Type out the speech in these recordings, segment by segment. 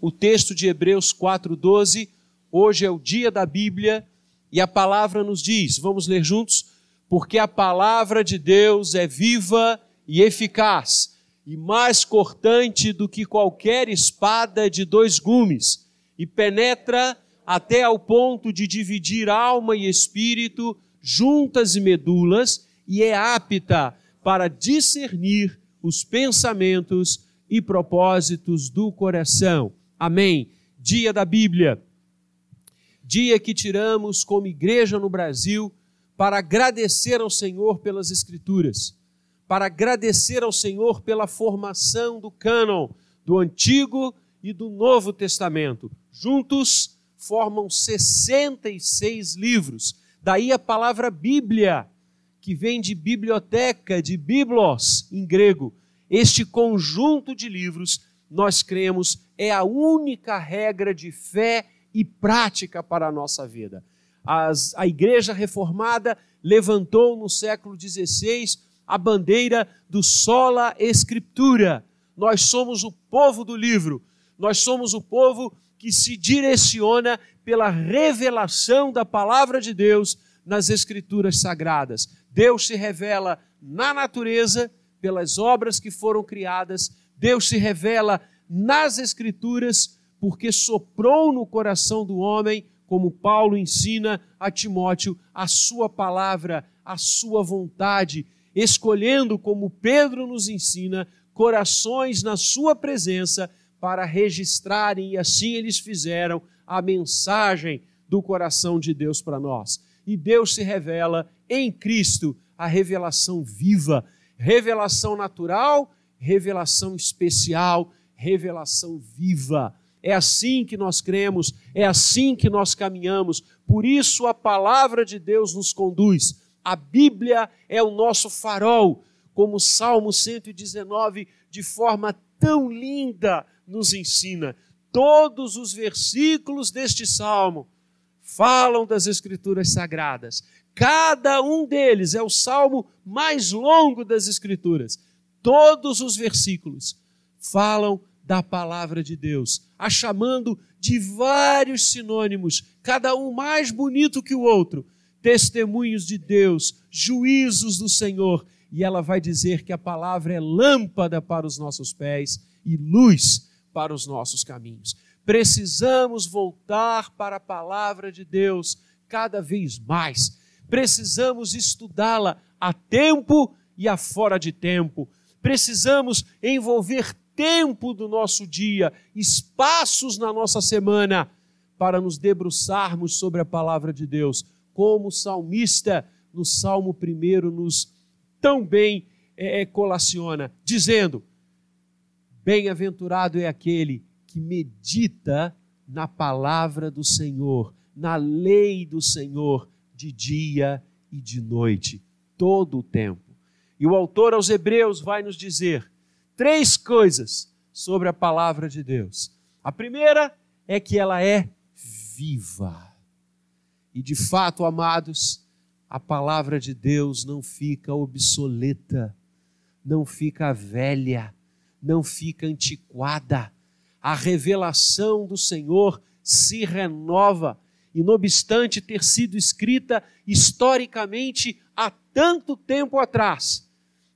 o texto de Hebreus 4:12. Hoje é o dia da Bíblia e a palavra nos diz, vamos ler juntos, porque a palavra de Deus é viva e eficaz e mais cortante do que qualquer espada de dois gumes e penetra até ao ponto de dividir alma e espírito, juntas e medulas, e é apta para discernir os pensamentos e propósitos do coração. Amém. Dia da Bíblia. Dia que tiramos como igreja no Brasil para agradecer ao Senhor pelas Escrituras, para agradecer ao Senhor pela formação do cânon do Antigo e do Novo Testamento. Juntos, formam 66 livros. Daí a palavra Bíblia, que vem de biblioteca, de biblos em grego. Este conjunto de livros, nós cremos, é a única regra de fé e prática para a nossa vida. As, a Igreja Reformada levantou no século XVI a bandeira do sola escritura. Nós somos o povo do livro, nós somos o povo que se direciona pela revelação da palavra de Deus nas Escrituras Sagradas. Deus se revela na natureza, pelas obras que foram criadas, Deus se revela nas Escrituras, porque soprou no coração do homem, como Paulo ensina a Timóteo, a sua palavra, a sua vontade, escolhendo, como Pedro nos ensina, corações na sua presença para registrarem, e assim eles fizeram, a mensagem do coração de Deus para nós. E Deus se revela em Cristo, a revelação viva, revelação natural, revelação especial, revelação viva. É assim que nós cremos, é assim que nós caminhamos. Por isso a palavra de Deus nos conduz. A Bíblia é o nosso farol, como o Salmo 119, de forma tão linda, nos ensina. Todos os versículos deste salmo falam das Escrituras Sagradas. Cada um deles é o salmo mais longo das Escrituras. Todos os versículos falam da palavra de Deus, a chamando de vários sinônimos, cada um mais bonito que o outro, testemunhos de Deus, juízos do Senhor, e ela vai dizer que a palavra é lâmpada para os nossos pés e luz para os nossos caminhos. Precisamos voltar para a palavra de Deus cada vez mais. Precisamos estudá-la a tempo e a fora de tempo. Precisamos envolver tempo do nosso dia, espaços na nossa semana, para nos debruçarmos sobre a palavra de Deus, como o salmista no Salmo 1 nos tão bem é, colaciona, dizendo: Bem-aventurado é aquele que medita na palavra do Senhor, na lei do Senhor, de dia e de noite, todo o tempo. E o autor aos Hebreus vai nos dizer três coisas sobre a palavra de Deus. A primeira é que ela é viva. E de fato, amados, a palavra de Deus não fica obsoleta, não fica velha não fica antiquada. A revelação do Senhor se renova. E não obstante ter sido escrita historicamente há tanto tempo atrás,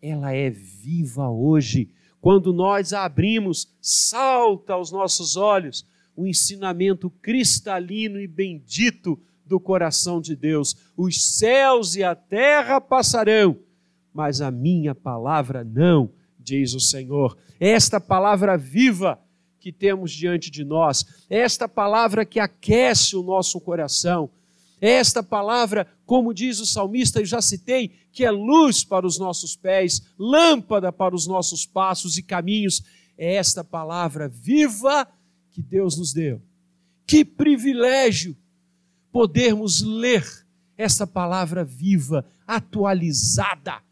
ela é viva hoje. Quando nós a abrimos, salta aos nossos olhos o ensinamento cristalino e bendito do coração de Deus. Os céus e a terra passarão, mas a minha palavra não diz o Senhor. Esta palavra viva que temos diante de nós, esta palavra que aquece o nosso coração, esta palavra, como diz o salmista, eu já citei, que é luz para os nossos pés, lâmpada para os nossos passos e caminhos, é esta palavra viva que Deus nos deu. Que privilégio podermos ler esta palavra viva, atualizada,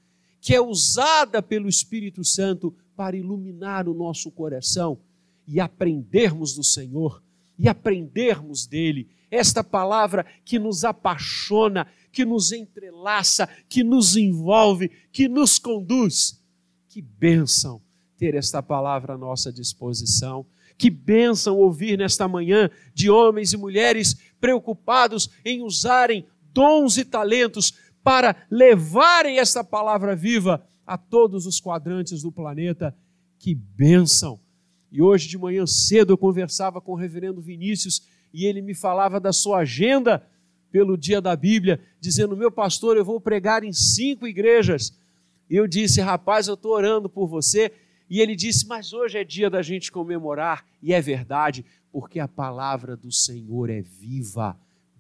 que é usada pelo Espírito Santo para iluminar o nosso coração e aprendermos do Senhor e aprendermos dele. Esta palavra que nos apaixona, que nos entrelaça, que nos envolve, que nos conduz. Que bênção ter esta palavra à nossa disposição. Que bênção ouvir nesta manhã de homens e mulheres preocupados em usarem dons e talentos para levarem esta palavra viva a todos os quadrantes do planeta. Que bênção! E hoje de manhã cedo eu conversava com o reverendo Vinícius e ele me falava da sua agenda pelo dia da Bíblia, dizendo: Meu pastor, eu vou pregar em cinco igrejas. E eu disse: Rapaz, eu estou orando por você. E ele disse: Mas hoje é dia da gente comemorar. E é verdade, porque a palavra do Senhor é viva.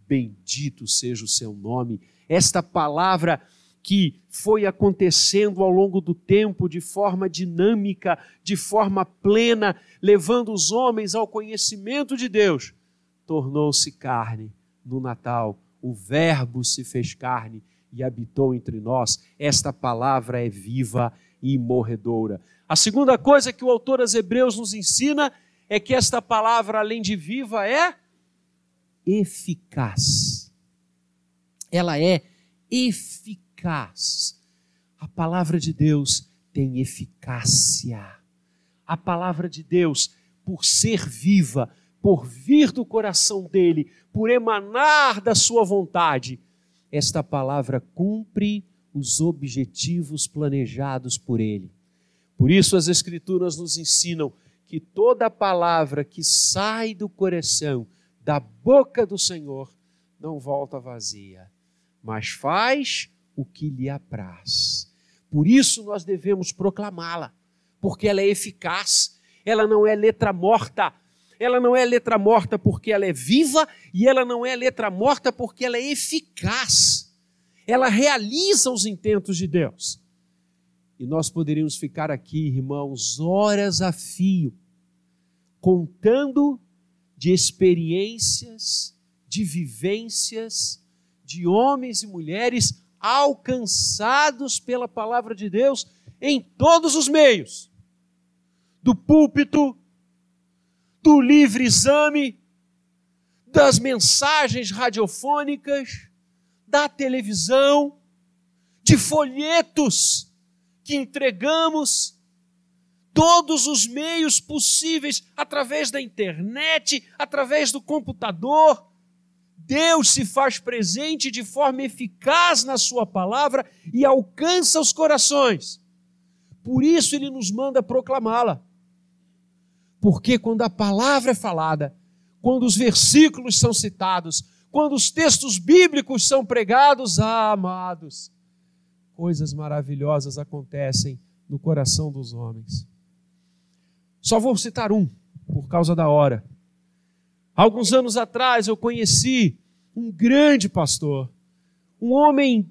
Bendito seja o seu nome. Esta palavra que foi acontecendo ao longo do tempo de forma dinâmica, de forma plena, levando os homens ao conhecimento de Deus, tornou-se carne no Natal. O Verbo se fez carne e habitou entre nós. Esta palavra é viva e morredoura. A segunda coisa que o autor aos Hebreus nos ensina é que esta palavra, além de viva, é eficaz. Ela é eficaz. A palavra de Deus tem eficácia. A palavra de Deus, por ser viva, por vir do coração dele, por emanar da sua vontade, esta palavra cumpre os objetivos planejados por ele. Por isso, as Escrituras nos ensinam que toda palavra que sai do coração, da boca do Senhor, não volta vazia, mas faz o que lhe apraz. Por isso, nós devemos proclamá-la, porque ela é eficaz, ela não é letra morta. Ela não é letra morta porque ela é viva e ela não é letra morta porque ela é eficaz. Ela realiza os intentos de Deus. E nós poderíamos ficar aqui, irmãos, horas a fio, contando de experiências, de vivências, de homens e mulheres alcançados pela palavra de Deus em todos os meios do púlpito, do livre exame, das mensagens radiofônicas, da televisão, de folhetos que entregamos, todos os meios possíveis, através da internet, através do computador. Deus se faz presente de forma eficaz na Sua palavra e alcança os corações. Por isso Ele nos manda proclamá-la. Porque quando a palavra é falada, quando os versículos são citados, quando os textos bíblicos são pregados, ah, amados, coisas maravilhosas acontecem no coração dos homens. Só vou citar um, por causa da hora. Alguns anos atrás eu conheci um grande pastor, um homem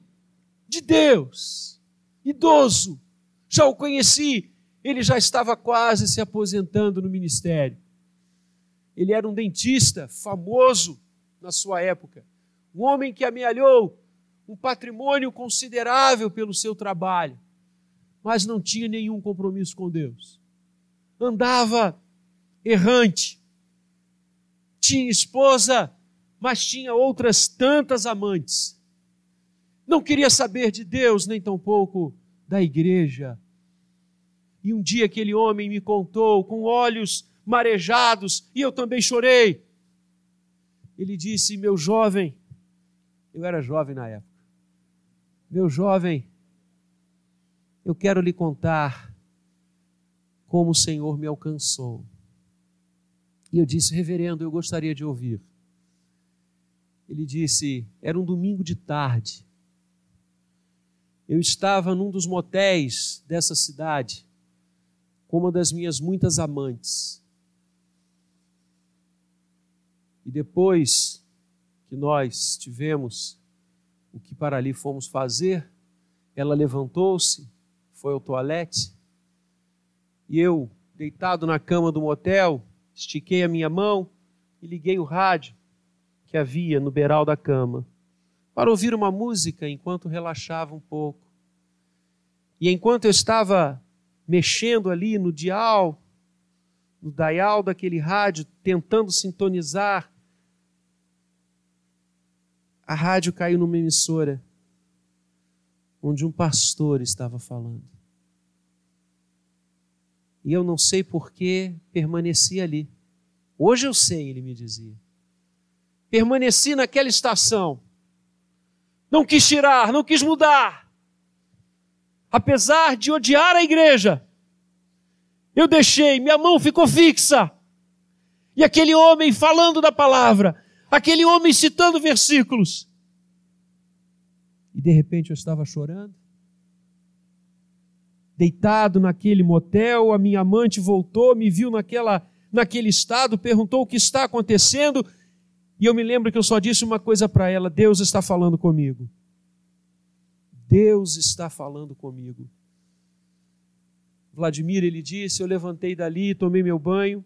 de Deus, idoso. Já o conheci, ele já estava quase se aposentando no ministério. Ele era um dentista famoso na sua época, um homem que amealhou um patrimônio considerável pelo seu trabalho, mas não tinha nenhum compromisso com Deus. Andava errante, tinha esposa, mas tinha outras tantas amantes. Não queria saber de Deus, nem tampouco da igreja. E um dia aquele homem me contou, com olhos marejados, e eu também chorei. Ele disse: Meu jovem, eu era jovem na época. Meu jovem, eu quero lhe contar como o Senhor me alcançou. E eu disse, reverendo, eu gostaria de ouvir. Ele disse, era um domingo de tarde. Eu estava num dos motéis dessa cidade, com uma das minhas muitas amantes. E depois que nós tivemos o que para ali fomos fazer, ela levantou-se, foi ao toalete, e eu, deitado na cama do motel, estiquei a minha mão e liguei o rádio que havia no beiral da cama para ouvir uma música enquanto relaxava um pouco. E enquanto eu estava mexendo ali no dial, no dial daquele rádio, tentando sintonizar a rádio caiu numa emissora onde um pastor estava falando. E eu não sei por que permaneci ali. Hoje eu sei, ele me dizia. Permaneci naquela estação. Não quis tirar, não quis mudar. Apesar de odiar a igreja, eu deixei, minha mão ficou fixa. E aquele homem falando da palavra, aquele homem citando versículos. E de repente eu estava chorando. Deitado naquele motel, a minha amante voltou, me viu naquela, naquele estado, perguntou o que está acontecendo. E eu me lembro que eu só disse uma coisa para ela: Deus está falando comigo. Deus está falando comigo. Vladimir, ele disse: Eu levantei dali, tomei meu banho,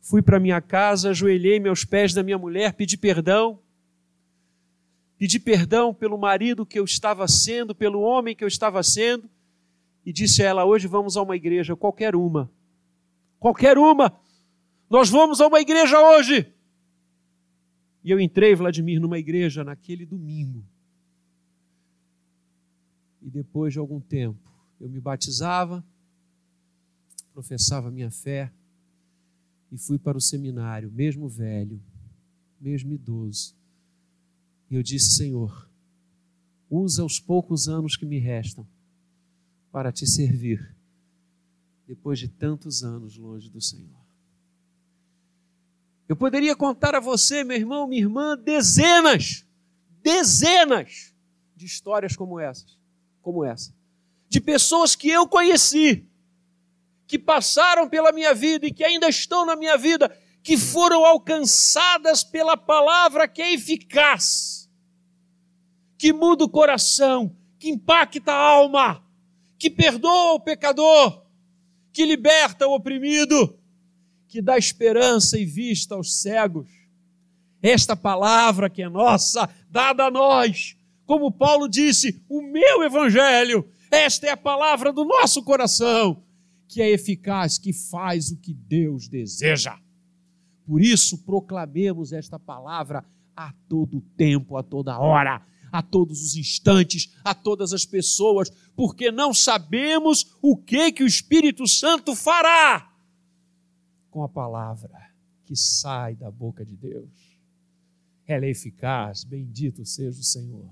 fui para minha casa, ajoelhei-me aos pés da minha mulher, pedi perdão. Pedi perdão pelo marido que eu estava sendo, pelo homem que eu estava sendo, e disse a ela: Hoje vamos a uma igreja, qualquer uma. Qualquer uma. Nós vamos a uma igreja hoje. E eu entrei, Vladimir, numa igreja naquele domingo. E depois de algum tempo, eu me batizava, professava minha fé e fui para o seminário, mesmo velho, mesmo idoso. E eu disse: Senhor, usa os poucos anos que me restam para te servir, depois de tantos anos longe do Senhor. Eu poderia contar a você, meu irmão, minha irmã, dezenas, dezenas de histórias como essas, como essa, de pessoas que eu conheci, que passaram pela minha vida e que ainda estão na minha vida, que foram alcançadas pela palavra que é eficaz, que muda o coração, que impacta a alma, que perdoa o pecador, que liberta o oprimido, que dá esperança e vista aos cegos. Esta palavra que é nossa, dada a nós, como Paulo disse, o meu evangelho, esta é a palavra do nosso coração que é eficaz, que faz o que Deus deseja. Por isso, proclamemos esta palavra a todo tempo, a toda hora, a todos os instantes, a todas as pessoas, porque não sabemos o que que o Espírito Santo fará com a palavra que sai da boca de Deus. Ela é eficaz, bendito seja o Senhor.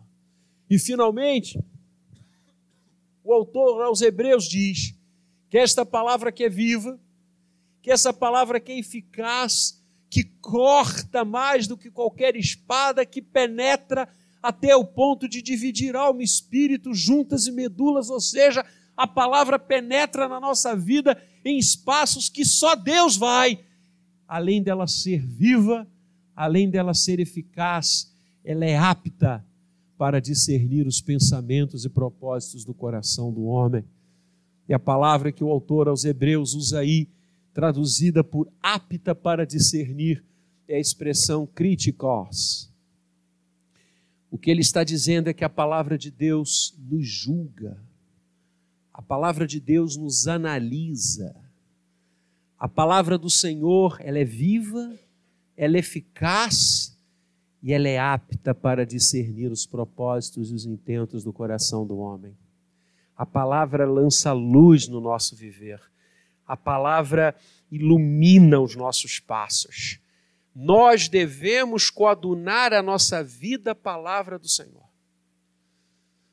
E finalmente, o autor aos Hebreus diz: que esta palavra que é viva, que essa palavra que é eficaz, que corta mais do que qualquer espada, que penetra até o ponto de dividir alma e espírito, juntas e medulas, ou seja, a palavra penetra na nossa vida em espaços que só Deus vai. Além dela ser viva, além dela ser eficaz, ela é apta para discernir os pensamentos e propósitos do coração do homem. E a palavra que o autor aos Hebreus usa aí, traduzida por apta para discernir, é a expressão críticos. O que ele está dizendo é que a palavra de Deus nos julga, a palavra de Deus nos analisa. A palavra do Senhor, ela é viva, ela é eficaz e ela é apta para discernir os propósitos e os intentos do coração do homem. A palavra lança luz no nosso viver. A palavra ilumina os nossos passos. Nós devemos coadunar a nossa vida à palavra do Senhor.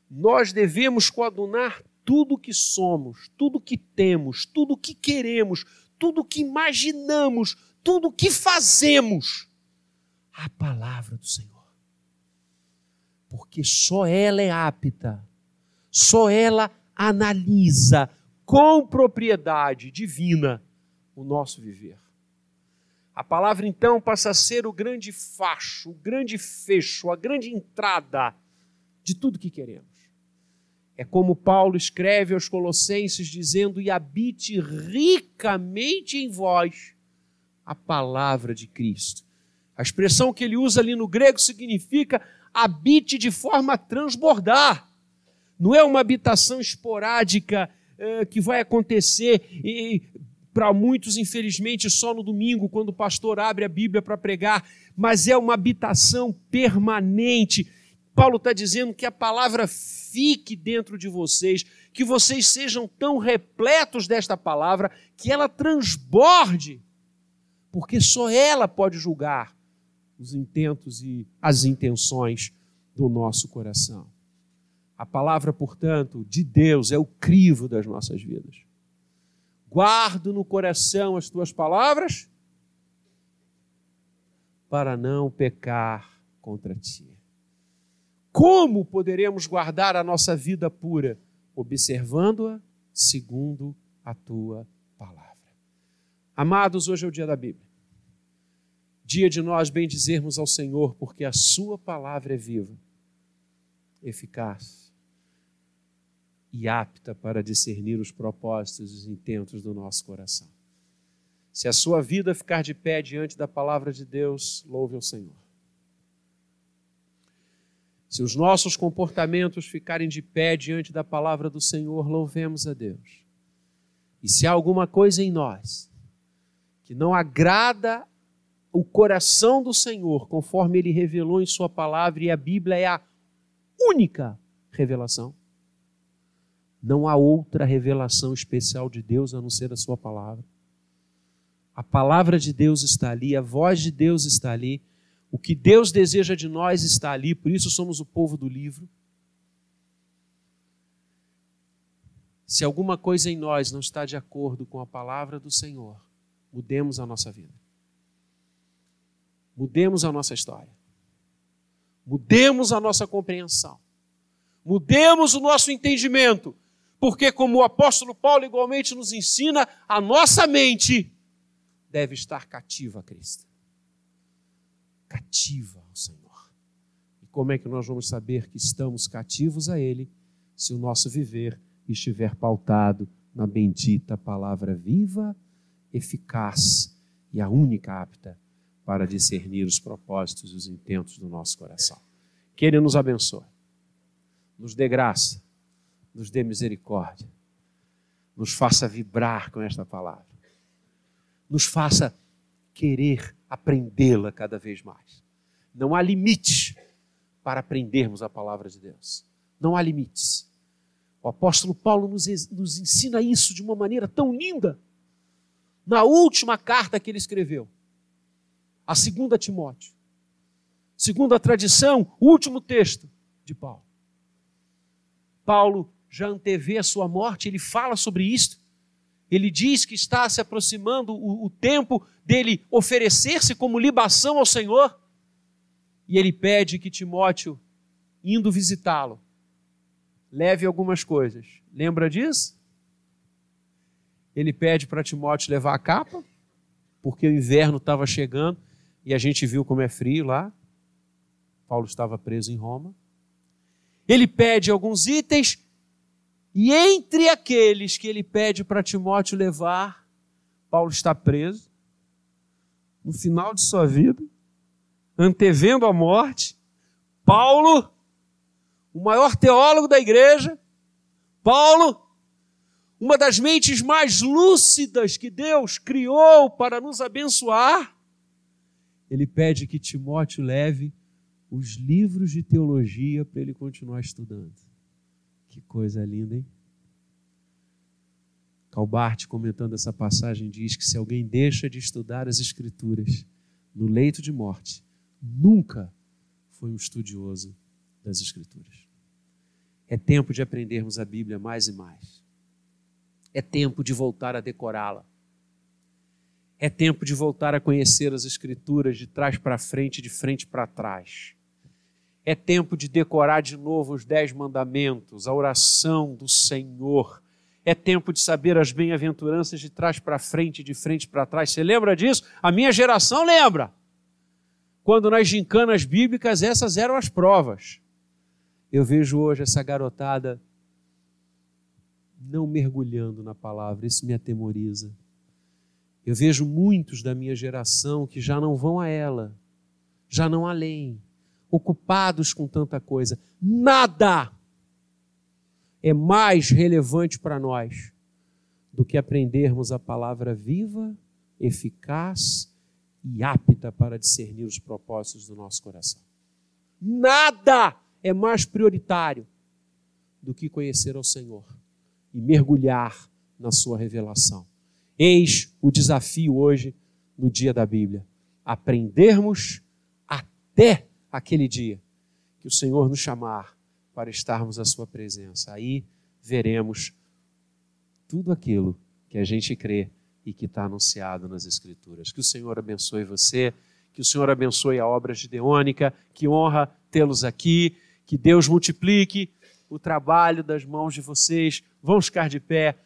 Nós devemos coadunar tudo que somos, tudo que temos, tudo que queremos, tudo que imaginamos, tudo que fazemos à palavra do Senhor. Porque só ela é apta, só ela analisa com propriedade divina o nosso viver. A palavra então passa a ser o grande facho, o grande fecho, a grande entrada de tudo que queremos. É como Paulo escreve aos Colossenses dizendo: "E habite ricamente em vós a palavra de Cristo". A expressão que ele usa ali no grego significa habite de forma a transbordar não é uma habitação esporádica é, que vai acontecer e para muitos, infelizmente, só no domingo, quando o pastor abre a Bíblia para pregar, mas é uma habitação permanente. Paulo está dizendo que a palavra fique dentro de vocês, que vocês sejam tão repletos desta palavra que ela transborde porque só ela pode julgar os intentos e as intenções do nosso coração. A palavra, portanto, de Deus é o crivo das nossas vidas. Guardo no coração as tuas palavras para não pecar contra ti. Como poderemos guardar a nossa vida pura? Observando-a segundo a tua palavra. Amados, hoje é o dia da Bíblia. Dia de nós bendizermos ao Senhor, porque a Sua palavra é viva, eficaz e apta para discernir os propósitos e os intentos do nosso coração. Se a sua vida ficar de pé diante da palavra de Deus, louve ao Senhor. Se os nossos comportamentos ficarem de pé diante da palavra do Senhor, louvemos a Deus. E se há alguma coisa em nós que não agrada o coração do Senhor, conforme ele revelou em Sua palavra, e a Bíblia é a única revelação, não há outra revelação especial de Deus a não ser a Sua palavra. A palavra de Deus está ali, a voz de Deus está ali, o que Deus deseja de nós está ali, por isso somos o povo do livro. Se alguma coisa em nós não está de acordo com a palavra do Senhor, mudemos a nossa vida. Mudemos a nossa história. Mudemos a nossa compreensão. Mudemos o nosso entendimento porque, como o apóstolo Paulo igualmente nos ensina, a nossa mente deve estar cativa a Cristo. Cativa ao Senhor. E como é que nós vamos saber que estamos cativos a Ele se o nosso viver estiver pautado na bendita palavra viva, eficaz e a única apta para discernir os propósitos e os intentos do nosso coração? Que Ele nos abençoe, nos dê graça nos dê misericórdia, nos faça vibrar com esta palavra, nos faça querer aprendê-la cada vez mais. Não há limites para aprendermos a palavra de Deus. Não há limites. O apóstolo Paulo nos, nos ensina isso de uma maneira tão linda. Na última carta que ele escreveu, a segunda Timóteo. Segundo a tradição, o último texto de Paulo. Paulo já antevê a sua morte, ele fala sobre isto. Ele diz que está se aproximando o, o tempo dele oferecer-se como libação ao Senhor. E ele pede que Timóteo, indo visitá-lo, leve algumas coisas. Lembra disso? Ele pede para Timóteo levar a capa, porque o inverno estava chegando e a gente viu como é frio lá. Paulo estava preso em Roma. Ele pede alguns itens e entre aqueles que ele pede para Timóteo levar, Paulo está preso, no final de sua vida, antevendo a morte. Paulo, o maior teólogo da igreja, Paulo, uma das mentes mais lúcidas que Deus criou para nos abençoar, ele pede que Timóteo leve os livros de teologia para ele continuar estudando. Que coisa linda, hein? Calbart, comentando essa passagem, diz que se alguém deixa de estudar as Escrituras no leito de morte, nunca foi um estudioso das Escrituras. É tempo de aprendermos a Bíblia mais e mais. É tempo de voltar a decorá-la. É tempo de voltar a conhecer as Escrituras de trás para frente, de frente para trás. É tempo de decorar de novo os dez mandamentos, a oração do Senhor. É tempo de saber as bem-aventuranças de trás para frente, de frente para trás. Você lembra disso? A minha geração lembra. Quando nas gincanas bíblicas essas eram as provas. Eu vejo hoje essa garotada não mergulhando na palavra, isso me atemoriza. Eu vejo muitos da minha geração que já não vão a ela, já não além ocupados com tanta coisa. Nada é mais relevante para nós do que aprendermos a palavra viva, eficaz e apta para discernir os propósitos do nosso coração. Nada é mais prioritário do que conhecer ao Senhor e mergulhar na sua revelação. Eis o desafio hoje no dia da Bíblia. Aprendermos até aquele dia que o Senhor nos chamar para estarmos à Sua presença. Aí veremos tudo aquilo que a gente crê e que está anunciado nas Escrituras. Que o Senhor abençoe você, que o Senhor abençoe a obra gideônica, que honra tê-los aqui, que Deus multiplique o trabalho das mãos de vocês. Vamos ficar de pé.